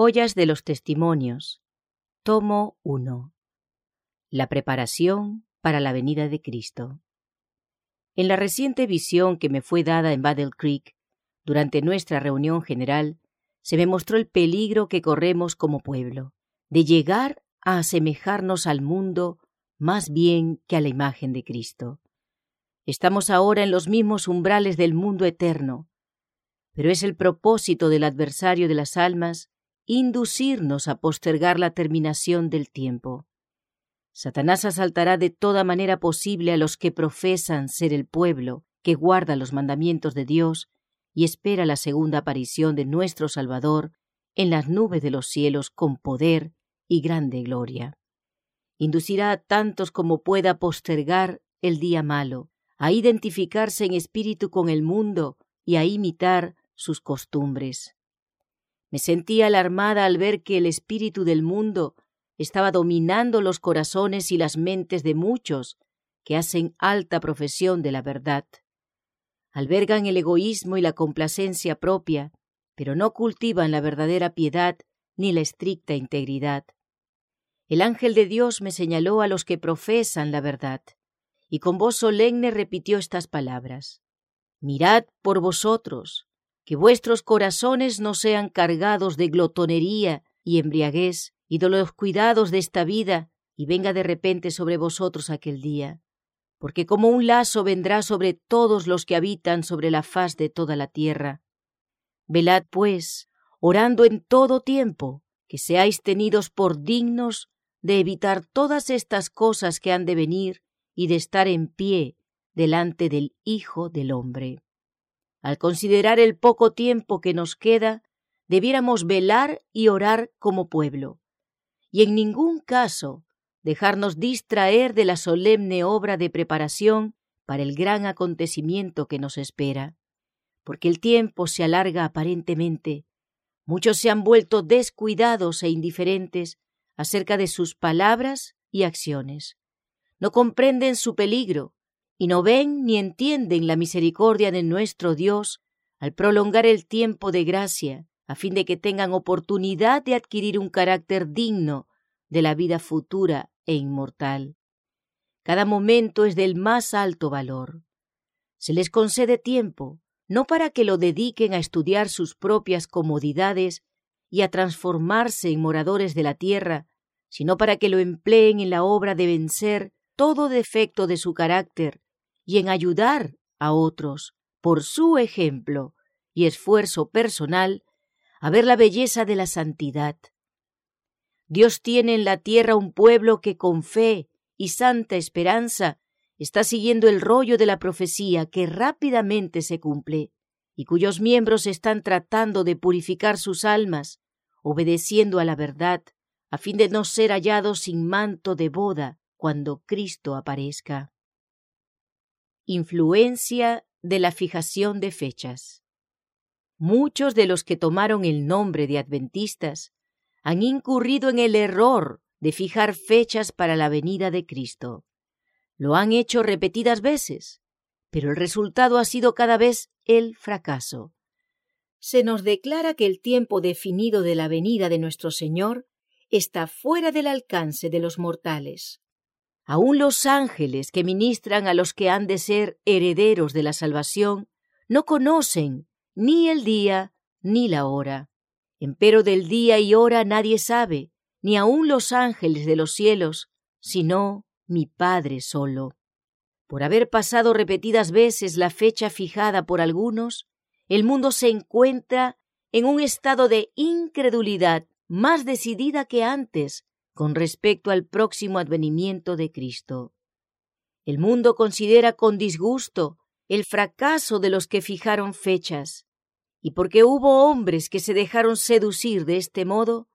Joyas de los Testimonios. Tomo 1. La preparación para la venida de Cristo. En la reciente visión que me fue dada en Battle Creek, durante nuestra reunión general, se me mostró el peligro que corremos como pueblo, de llegar a asemejarnos al mundo más bien que a la imagen de Cristo. Estamos ahora en los mismos umbrales del mundo eterno, pero es el propósito del adversario de las almas inducirnos a postergar la terminación del tiempo. Satanás asaltará de toda manera posible a los que profesan ser el pueblo que guarda los mandamientos de Dios y espera la segunda aparición de nuestro Salvador en las nubes de los cielos con poder y grande gloria. Inducirá a tantos como pueda postergar el día malo, a identificarse en espíritu con el mundo y a imitar sus costumbres. Me sentí alarmada al ver que el espíritu del mundo estaba dominando los corazones y las mentes de muchos que hacen alta profesión de la verdad. Albergan el egoísmo y la complacencia propia, pero no cultivan la verdadera piedad ni la estricta integridad. El ángel de Dios me señaló a los que profesan la verdad, y con voz solemne repitió estas palabras. Mirad por vosotros, que vuestros corazones no sean cargados de glotonería y embriaguez y de los cuidados de esta vida, y venga de repente sobre vosotros aquel día, porque como un lazo vendrá sobre todos los que habitan sobre la faz de toda la tierra. Velad, pues, orando en todo tiempo, que seáis tenidos por dignos de evitar todas estas cosas que han de venir y de estar en pie delante del Hijo del Hombre. Al considerar el poco tiempo que nos queda, debiéramos velar y orar como pueblo, y en ningún caso dejarnos distraer de la solemne obra de preparación para el gran acontecimiento que nos espera, porque el tiempo se alarga aparentemente, muchos se han vuelto descuidados e indiferentes acerca de sus palabras y acciones. No comprenden su peligro, y no ven ni entienden la misericordia de nuestro Dios al prolongar el tiempo de gracia, a fin de que tengan oportunidad de adquirir un carácter digno de la vida futura e inmortal. Cada momento es del más alto valor. Se les concede tiempo, no para que lo dediquen a estudiar sus propias comodidades y a transformarse en moradores de la tierra, sino para que lo empleen en la obra de vencer todo defecto de su carácter y en ayudar a otros, por su ejemplo y esfuerzo personal, a ver la belleza de la santidad. Dios tiene en la tierra un pueblo que con fe y santa esperanza está siguiendo el rollo de la profecía que rápidamente se cumple, y cuyos miembros están tratando de purificar sus almas, obedeciendo a la verdad, a fin de no ser hallados sin manto de boda cuando Cristo aparezca. Influencia de la fijación de fechas. Muchos de los que tomaron el nombre de adventistas han incurrido en el error de fijar fechas para la venida de Cristo. Lo han hecho repetidas veces, pero el resultado ha sido cada vez el fracaso. Se nos declara que el tiempo definido de la venida de nuestro Señor está fuera del alcance de los mortales. Aún los ángeles que ministran a los que han de ser herederos de la salvación no conocen ni el día ni la hora. Empero del día y hora nadie sabe, ni aun los ángeles de los cielos, sino mi Padre solo. Por haber pasado repetidas veces la fecha fijada por algunos, el mundo se encuentra en un estado de incredulidad más decidida que antes con respecto al próximo advenimiento de Cristo. El mundo considera con disgusto el fracaso de los que fijaron fechas, y porque hubo hombres que se dejaron seducir de este modo,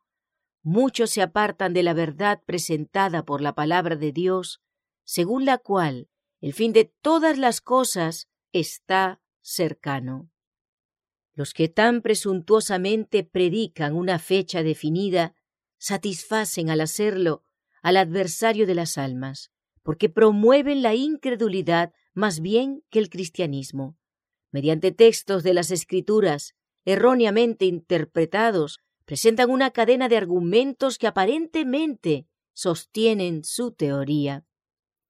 muchos se apartan de la verdad presentada por la palabra de Dios, según la cual el fin de todas las cosas está cercano. Los que tan presuntuosamente predican una fecha definida satisfacen al hacerlo al adversario de las almas, porque promueven la incredulidad más bien que el cristianismo. Mediante textos de las Escrituras erróneamente interpretados, presentan una cadena de argumentos que aparentemente sostienen su teoría,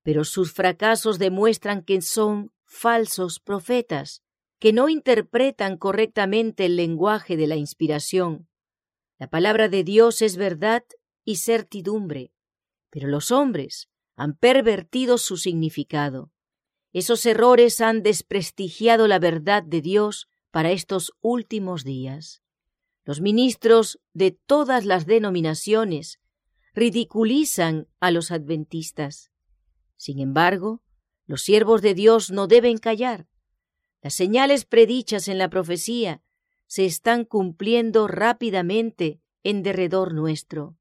pero sus fracasos demuestran que son falsos profetas, que no interpretan correctamente el lenguaje de la inspiración. La palabra de Dios es verdad y certidumbre, pero los hombres han pervertido su significado. Esos errores han desprestigiado la verdad de Dios para estos últimos días. Los ministros de todas las denominaciones ridiculizan a los adventistas. Sin embargo, los siervos de Dios no deben callar. Las señales predichas en la profecía se están cumpliendo rápidamente en derredor nuestro.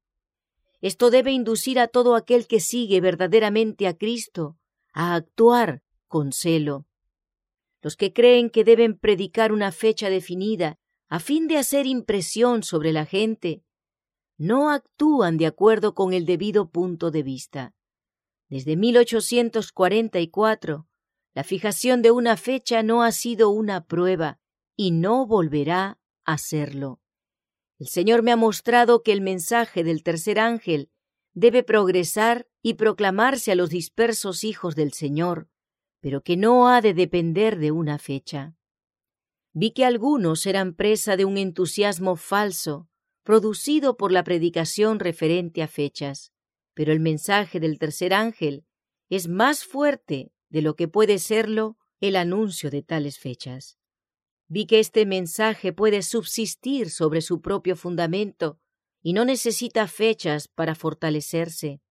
Esto debe inducir a todo aquel que sigue verdaderamente a Cristo a actuar con celo. Los que creen que deben predicar una fecha definida a fin de hacer impresión sobre la gente, no actúan de acuerdo con el debido punto de vista. Desde 1844, la fijación de una fecha no ha sido una prueba y no volverá a serlo. El Señor me ha mostrado que el mensaje del tercer ángel debe progresar y proclamarse a los dispersos hijos del Señor, pero que no ha de depender de una fecha vi que algunos eran presa de un entusiasmo falso, producido por la predicación referente a fechas, pero el mensaje del tercer ángel es más fuerte de lo que puede serlo el anuncio de tales fechas. Vi que este mensaje puede subsistir sobre su propio fundamento y no necesita fechas para fortalecerse,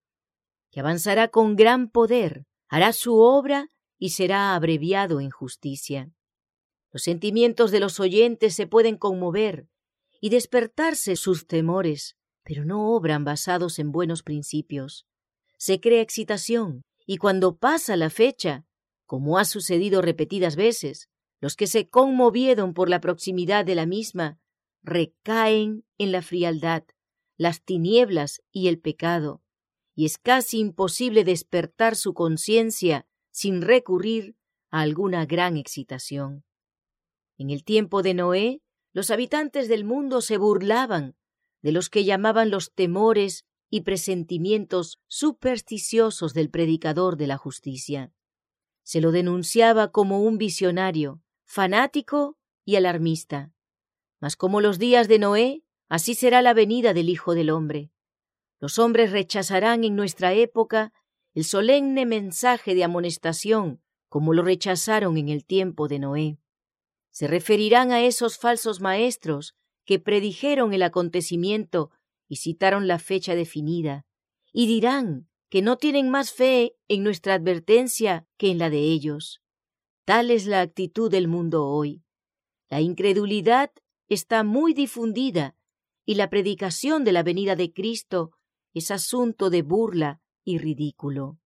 que avanzará con gran poder, hará su obra y será abreviado en justicia. Los sentimientos de los oyentes se pueden conmover y despertarse sus temores, pero no obran basados en buenos principios. Se crea excitación y cuando pasa la fecha, como ha sucedido repetidas veces, los que se conmovieron por la proximidad de la misma recaen en la frialdad, las tinieblas y el pecado, y es casi imposible despertar su conciencia sin recurrir a alguna gran excitación. En el tiempo de Noé, los habitantes del mundo se burlaban de los que llamaban los temores y presentimientos supersticiosos del predicador de la justicia. Se lo denunciaba como un visionario, fanático y alarmista. Mas como los días de Noé, así será la venida del Hijo del Hombre. Los hombres rechazarán en nuestra época el solemne mensaje de amonestación, como lo rechazaron en el tiempo de Noé. Se referirán a esos falsos maestros que predijeron el acontecimiento y citaron la fecha definida, y dirán que no tienen más fe en nuestra advertencia que en la de ellos. Tal es la actitud del mundo hoy. La incredulidad está muy difundida y la predicación de la venida de Cristo es asunto de burla y ridículo.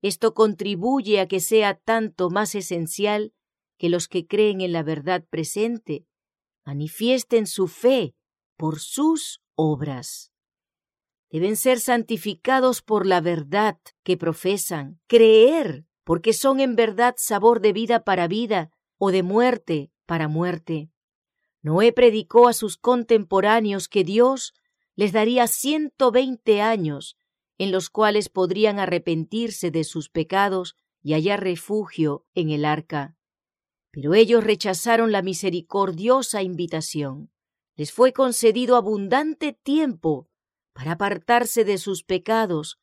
Esto contribuye a que sea tanto más esencial que los que creen en la verdad presente manifiesten su fe por sus obras. Deben ser santificados por la verdad que profesan, creer, porque son en verdad sabor de vida para vida o de muerte para muerte. Noé predicó a sus contemporáneos que Dios les daría ciento veinte años en los cuales podrían arrepentirse de sus pecados y hallar refugio en el arca. Pero ellos rechazaron la misericordiosa invitación. Les fue concedido abundante tiempo para apartarse de sus pecados,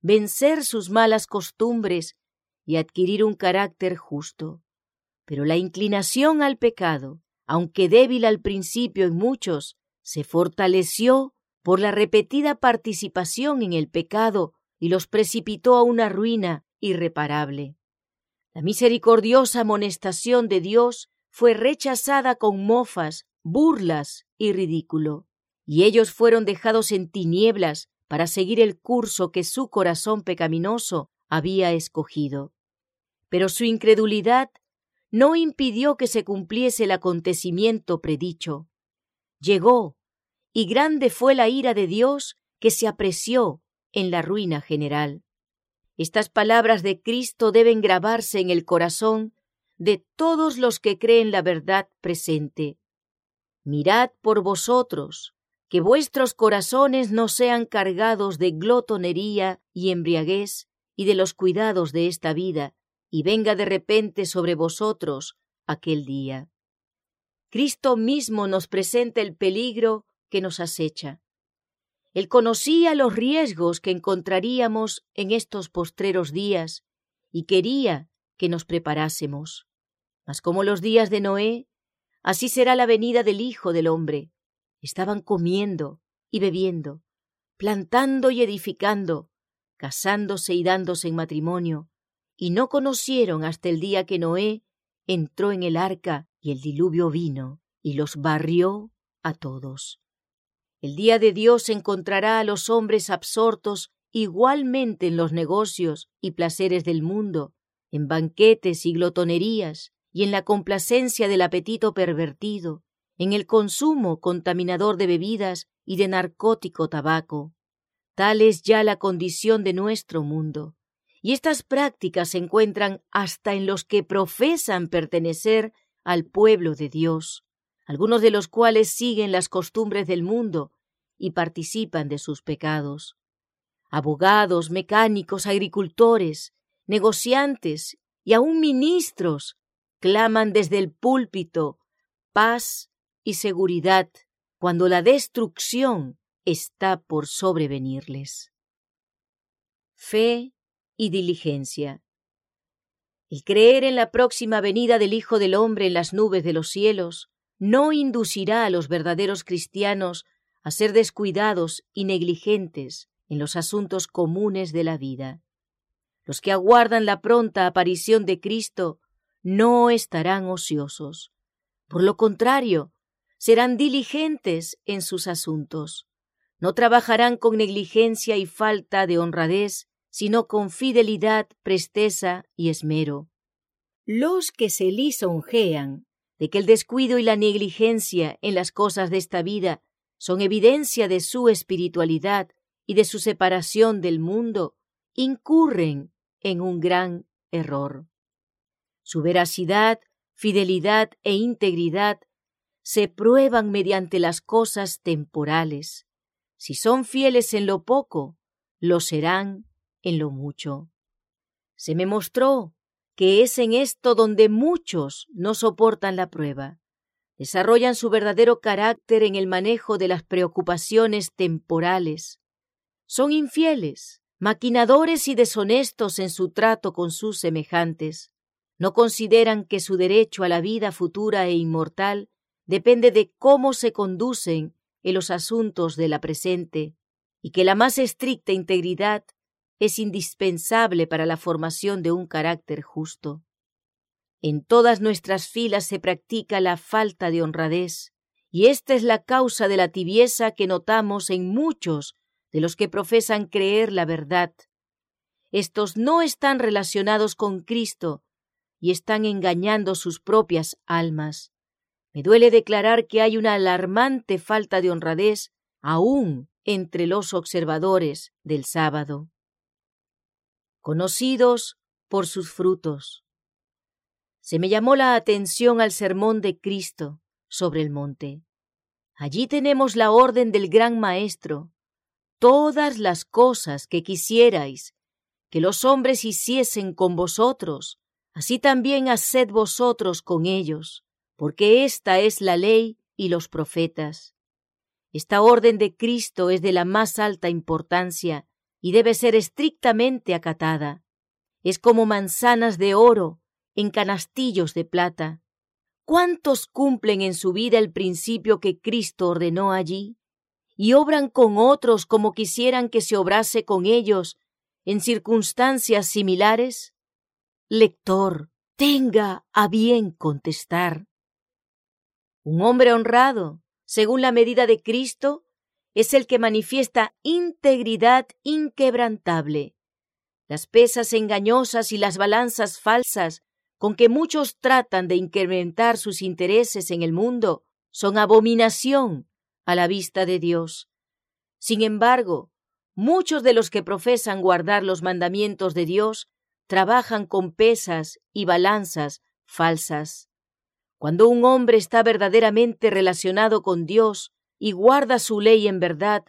vencer sus malas costumbres y adquirir un carácter justo. Pero la inclinación al pecado, aunque débil al principio en muchos, se fortaleció por la repetida participación en el pecado y los precipitó a una ruina irreparable. La misericordiosa amonestación de Dios fue rechazada con mofas, burlas y ridículo, y ellos fueron dejados en tinieblas para seguir el curso que su corazón pecaminoso había escogido. Pero su incredulidad no impidió que se cumpliese el acontecimiento predicho. Llegó, y grande fue la ira de Dios que se apreció en la ruina general. Estas palabras de Cristo deben grabarse en el corazón de todos los que creen la verdad presente. Mirad por vosotros, que vuestros corazones no sean cargados de glotonería y embriaguez y de los cuidados de esta vida, y venga de repente sobre vosotros aquel día. Cristo mismo nos presenta el peligro que nos acecha. Él conocía los riesgos que encontraríamos en estos postreros días y quería que nos preparásemos. Mas como los días de Noé, así será la venida del Hijo del Hombre. Estaban comiendo y bebiendo, plantando y edificando, casándose y dándose en matrimonio, y no conocieron hasta el día que Noé entró en el arca y el diluvio vino y los barrió a todos. El día de Dios encontrará a los hombres absortos igualmente en los negocios y placeres del mundo, en banquetes y glotonerías, y en la complacencia del apetito pervertido, en el consumo contaminador de bebidas y de narcótico tabaco. Tal es ya la condición de nuestro mundo. Y estas prácticas se encuentran hasta en los que profesan pertenecer al pueblo de Dios, algunos de los cuales siguen las costumbres del mundo y participan de sus pecados. Abogados, mecánicos, agricultores, negociantes y aun ministros claman desde el púlpito paz y seguridad cuando la destrucción está por sobrevenirles. Fe y diligencia. El creer en la próxima venida del Hijo del Hombre en las nubes de los cielos no inducirá a los verdaderos cristianos a ser descuidados y negligentes en los asuntos comunes de la vida. Los que aguardan la pronta aparición de Cristo no estarán ociosos. Por lo contrario, serán diligentes en sus asuntos. No trabajarán con negligencia y falta de honradez, sino con fidelidad, presteza y esmero. Los que se lisonjean de que el descuido y la negligencia en las cosas de esta vida son evidencia de su espiritualidad y de su separación del mundo, incurren en un gran error. Su veracidad, fidelidad e integridad se prueban mediante las cosas temporales. Si son fieles en lo poco, lo serán en lo mucho. Se me mostró que es en esto donde muchos no soportan la prueba. Desarrollan su verdadero carácter en el manejo de las preocupaciones temporales. Son infieles, maquinadores y deshonestos en su trato con sus semejantes no consideran que su derecho a la vida futura e inmortal depende de cómo se conducen en los asuntos de la presente, y que la más estricta integridad es indispensable para la formación de un carácter justo. En todas nuestras filas se practica la falta de honradez, y esta es la causa de la tibieza que notamos en muchos de los que profesan creer la verdad. Estos no están relacionados con Cristo, y están engañando sus propias almas. Me duele declarar que hay una alarmante falta de honradez aún entre los observadores del sábado. Conocidos por sus frutos. Se me llamó la atención al sermón de Cristo sobre el monte. Allí tenemos la orden del gran Maestro. Todas las cosas que quisierais que los hombres hiciesen con vosotros, así también haced vosotros con ellos, porque esta es la ley y los profetas. Esta orden de Cristo es de la más alta importancia y debe ser estrictamente acatada. Es como manzanas de oro en canastillos de plata. ¿Cuántos cumplen en su vida el principio que Cristo ordenó allí? y obran con otros como quisieran que se obrase con ellos en circunstancias similares? lector, tenga a bien contestar. Un hombre honrado, según la medida de Cristo, es el que manifiesta integridad inquebrantable. Las pesas engañosas y las balanzas falsas con que muchos tratan de incrementar sus intereses en el mundo son abominación a la vista de Dios. Sin embargo, muchos de los que profesan guardar los mandamientos de Dios trabajan con pesas y balanzas falsas. Cuando un hombre está verdaderamente relacionado con Dios y guarda su ley en verdad,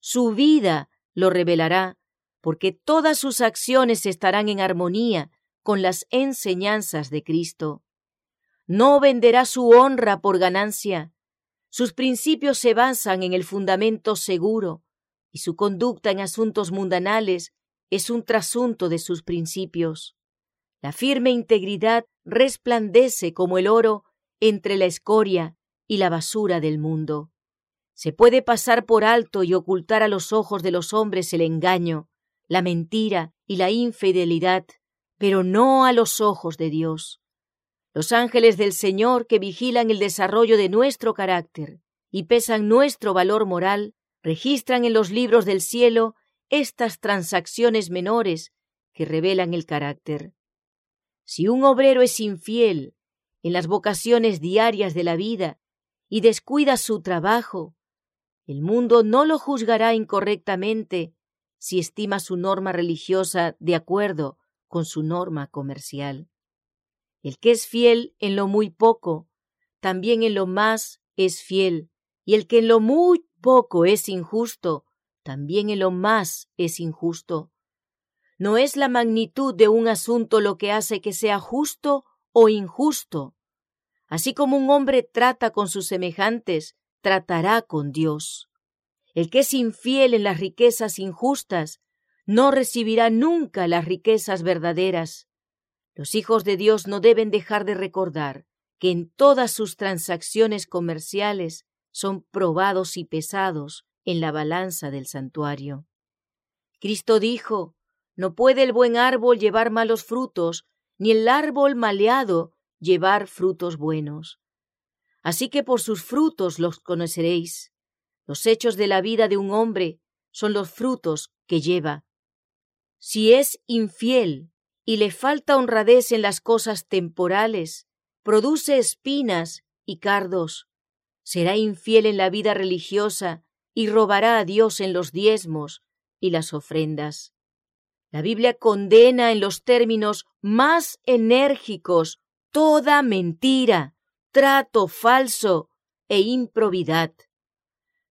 su vida lo revelará, porque todas sus acciones estarán en armonía con las enseñanzas de Cristo. No venderá su honra por ganancia. Sus principios se basan en el fundamento seguro, y su conducta en asuntos mundanales es un trasunto de sus principios. La firme integridad resplandece como el oro entre la escoria y la basura del mundo. Se puede pasar por alto y ocultar a los ojos de los hombres el engaño, la mentira y la infidelidad, pero no a los ojos de Dios. Los ángeles del Señor que vigilan el desarrollo de nuestro carácter y pesan nuestro valor moral, registran en los libros del cielo estas transacciones menores que revelan el carácter. Si un obrero es infiel en las vocaciones diarias de la vida y descuida su trabajo, el mundo no lo juzgará incorrectamente si estima su norma religiosa de acuerdo con su norma comercial. El que es fiel en lo muy poco, también en lo más es fiel, y el que en lo muy poco es injusto, también en lo más es injusto. No es la magnitud de un asunto lo que hace que sea justo o injusto. Así como un hombre trata con sus semejantes, tratará con Dios. El que es infiel en las riquezas injustas no recibirá nunca las riquezas verdaderas. Los hijos de Dios no deben dejar de recordar que en todas sus transacciones comerciales son probados y pesados en la balanza del santuario. Cristo dijo, no puede el buen árbol llevar malos frutos, ni el árbol maleado llevar frutos buenos. Así que por sus frutos los conoceréis. Los hechos de la vida de un hombre son los frutos que lleva. Si es infiel y le falta honradez en las cosas temporales, produce espinas y cardos. Será infiel en la vida religiosa y robará a Dios en los diezmos y las ofrendas. La Biblia condena en los términos más enérgicos toda mentira, trato falso e improbidad.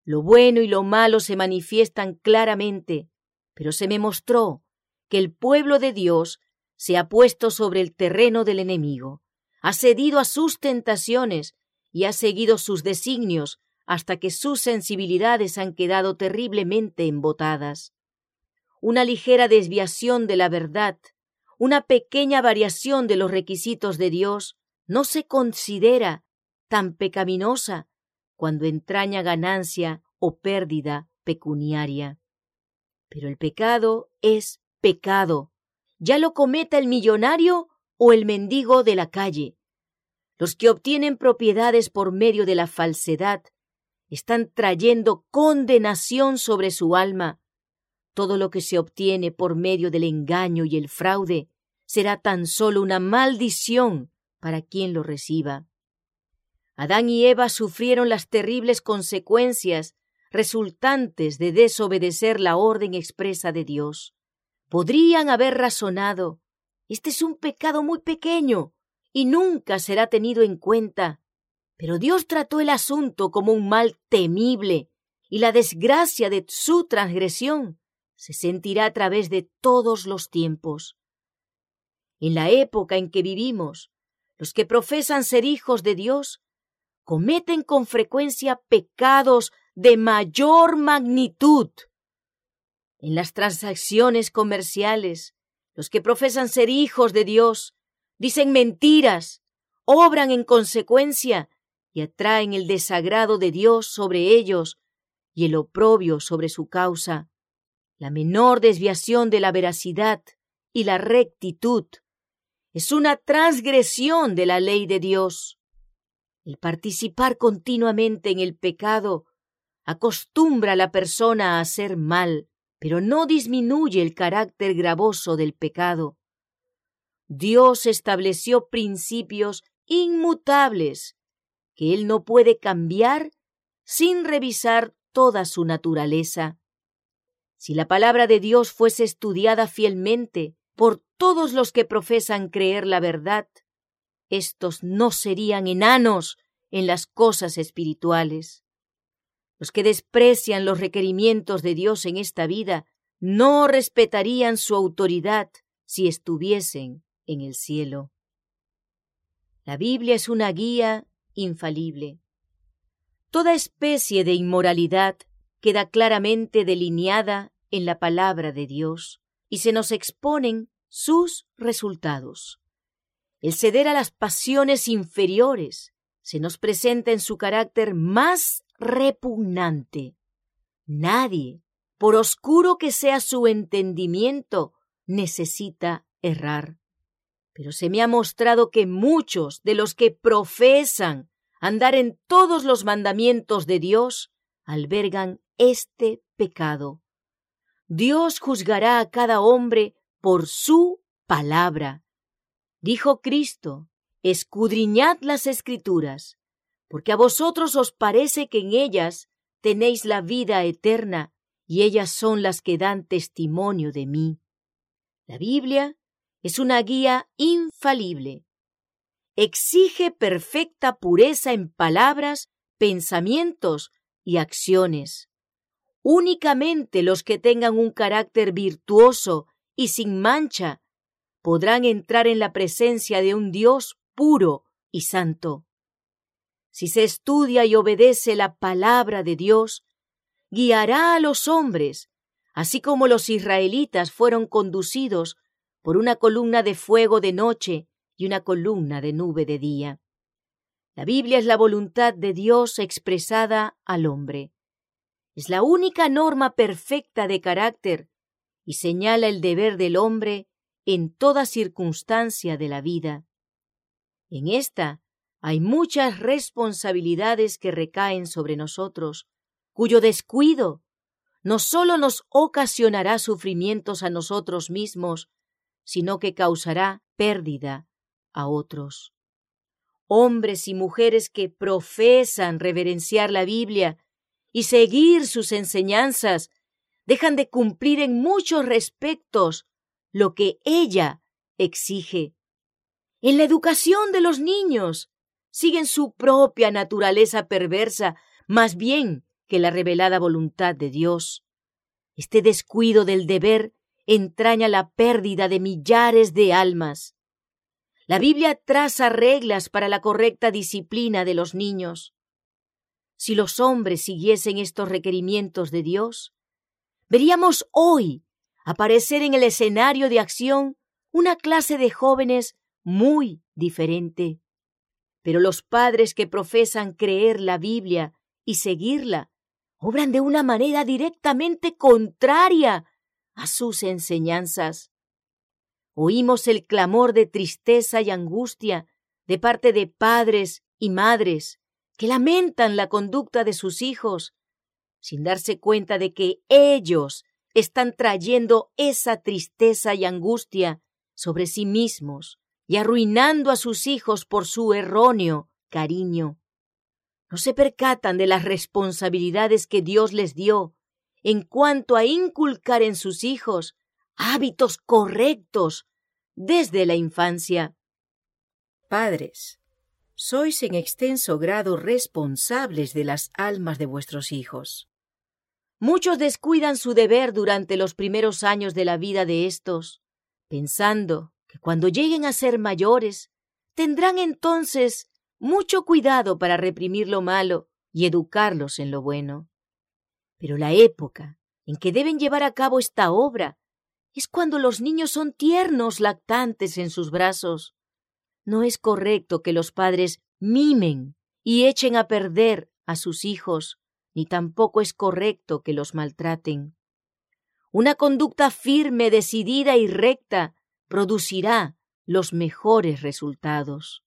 Lo bueno y lo malo se manifiestan claramente, pero se me mostró que el pueblo de Dios se ha puesto sobre el terreno del enemigo, ha cedido a sus tentaciones y ha seguido sus designios hasta que sus sensibilidades han quedado terriblemente embotadas. Una ligera desviación de la verdad, una pequeña variación de los requisitos de Dios, no se considera tan pecaminosa cuando entraña ganancia o pérdida pecuniaria. Pero el pecado es pecado, ya lo cometa el millonario o el mendigo de la calle. Los que obtienen propiedades por medio de la falsedad están trayendo condenación sobre su alma. Todo lo que se obtiene por medio del engaño y el fraude será tan solo una maldición para quien lo reciba. Adán y Eva sufrieron las terribles consecuencias resultantes de desobedecer la orden expresa de Dios. Podrían haber razonado, este es un pecado muy pequeño y nunca será tenido en cuenta. Pero Dios trató el asunto como un mal temible y la desgracia de su transgresión se sentirá a través de todos los tiempos. En la época en que vivimos, los que profesan ser hijos de Dios cometen con frecuencia pecados de mayor magnitud. En las transacciones comerciales, los que profesan ser hijos de Dios dicen mentiras, obran en consecuencia y atraen el desagrado de Dios sobre ellos y el oprobio sobre su causa. La menor desviación de la veracidad y la rectitud es una transgresión de la ley de Dios. El participar continuamente en el pecado acostumbra a la persona a hacer mal, pero no disminuye el carácter gravoso del pecado. Dios estableció principios inmutables que Él no puede cambiar sin revisar toda su naturaleza. Si la palabra de Dios fuese estudiada fielmente por todos los que profesan creer la verdad, estos no serían enanos en las cosas espirituales. Los que desprecian los requerimientos de Dios en esta vida no respetarían su autoridad si estuviesen en el cielo. La Biblia es una guía infalible. Toda especie de inmoralidad queda claramente delineada en la palabra de Dios y se nos exponen sus resultados. El ceder a las pasiones inferiores se nos presenta en su carácter más repugnante. Nadie, por oscuro que sea su entendimiento, necesita errar. Pero se me ha mostrado que muchos de los que profesan andar en todos los mandamientos de Dios albergan este pecado. Dios juzgará a cada hombre por su palabra. Dijo Cristo, escudriñad las escrituras, porque a vosotros os parece que en ellas tenéis la vida eterna, y ellas son las que dan testimonio de mí. La Biblia es una guía infalible. Exige perfecta pureza en palabras, pensamientos y acciones. Únicamente los que tengan un carácter virtuoso y sin mancha podrán entrar en la presencia de un Dios puro y santo. Si se estudia y obedece la palabra de Dios, guiará a los hombres, así como los israelitas fueron conducidos por una columna de fuego de noche y una columna de nube de día. La Biblia es la voluntad de Dios expresada al hombre. Es la única norma perfecta de carácter y señala el deber del hombre en toda circunstancia de la vida. En esta hay muchas responsabilidades que recaen sobre nosotros, cuyo descuido no sólo nos ocasionará sufrimientos a nosotros mismos, sino que causará pérdida a otros. Hombres y mujeres que profesan reverenciar la Biblia y seguir sus enseñanzas dejan de cumplir en muchos respectos lo que ella exige. En la educación de los niños siguen su propia naturaleza perversa más bien que la revelada voluntad de Dios. Este descuido del deber entraña la pérdida de millares de almas. La Biblia traza reglas para la correcta disciplina de los niños. Si los hombres siguiesen estos requerimientos de Dios, veríamos hoy aparecer en el escenario de acción una clase de jóvenes muy diferente. Pero los padres que profesan creer la Biblia y seguirla obran de una manera directamente contraria a sus enseñanzas. Oímos el clamor de tristeza y angustia de parte de padres y madres que lamentan la conducta de sus hijos, sin darse cuenta de que ellos están trayendo esa tristeza y angustia sobre sí mismos y arruinando a sus hijos por su erróneo cariño. No se percatan de las responsabilidades que Dios les dio en cuanto a inculcar en sus hijos hábitos correctos desde la infancia. Padres, sois en extenso grado responsables de las almas de vuestros hijos. Muchos descuidan su deber durante los primeros años de la vida de estos, pensando que cuando lleguen a ser mayores tendrán entonces mucho cuidado para reprimir lo malo y educarlos en lo bueno. Pero la época en que deben llevar a cabo esta obra es cuando los niños son tiernos, lactantes en sus brazos. No es correcto que los padres mimen y echen a perder a sus hijos ni tampoco es correcto que los maltraten. Una conducta firme, decidida y recta producirá los mejores resultados.